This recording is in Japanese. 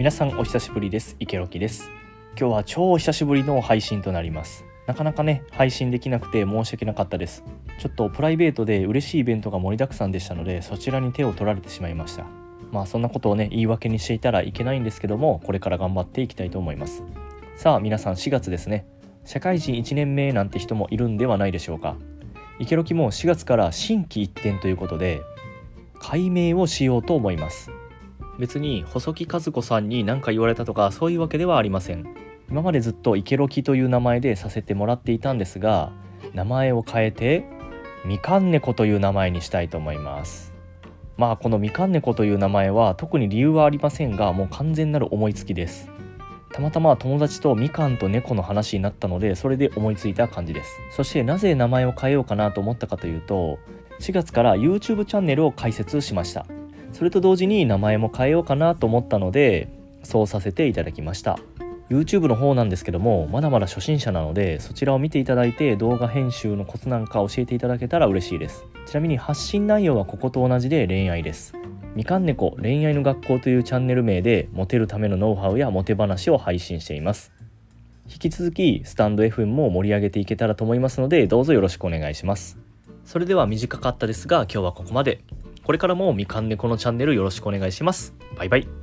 皆さんお久しぶりです。池ロキです。今日は超久しぶりの配信となります。なかなかね配信できなくて申し訳なかったです。ちょっとプライベートで嬉しいイベントが盛りだくさんでしたのでそちらに手を取られてしまいました。まあそんなことをね言い訳にしていたらいけないんですけどもこれから頑張っていきたいと思います。さあ皆さん4月ですね。社会人1年目なんて人もいるんではないでしょうか。池ロキも4月から新規一転ということで解明をしようと思います。別に細木和子さんに何か言われたとかそういうわけではありません。今までずっと池ロキという名前でさせてもらっていたんですが名前を変えてみかん猫という名前にしたいと思います。まあこのみかん猫という名前は特に理由はありませんがもう完全なる思いつきです。たまたま友達とみかんと猫の話になったのでそれで思いついた感じです。そしてなぜ名前を変えようかなと思ったかというと4月から YouTube チャンネルを開設しました。それと同時に名前も変えようかなと思ったのでそうさせていただきました。YouTube の方なんですけどもまだまだ初心者なのでそちらを見ていただいて動画編集のコツなんか教えていただけたら嬉しいです。ちなみに発信内容はここと同じで恋愛です。みかん猫恋愛の学校というチャンネル名でモテるためのノウハウやモテ話を配信しています。引き続きスタンド FM も盛り上げていけたらと思いますのでどうぞよろしくお願いします。それでは短かったですが今日はここまで。これからもみかん猫のチャンネルよろしくお願いします。バイバイ。